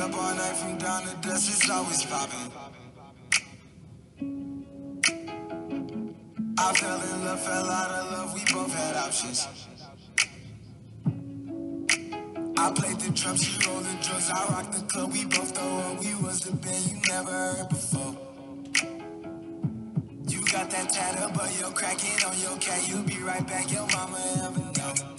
up all night from dawn to dusk, it's always popping. I fell in love, fell out of love, we both had options. I played the drums, she rolled the drugs, I rocked the club, we both throw up. We was the band you never heard before. You got that tatter, but you're cracking on your cat, you'll be right back, your mama ever know.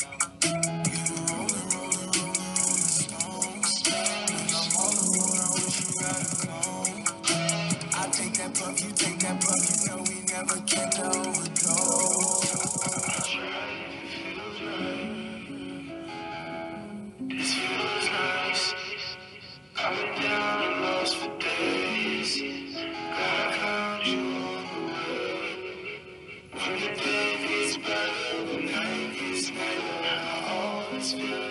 Take that puff, you take that puff, you know we never can overdose. I always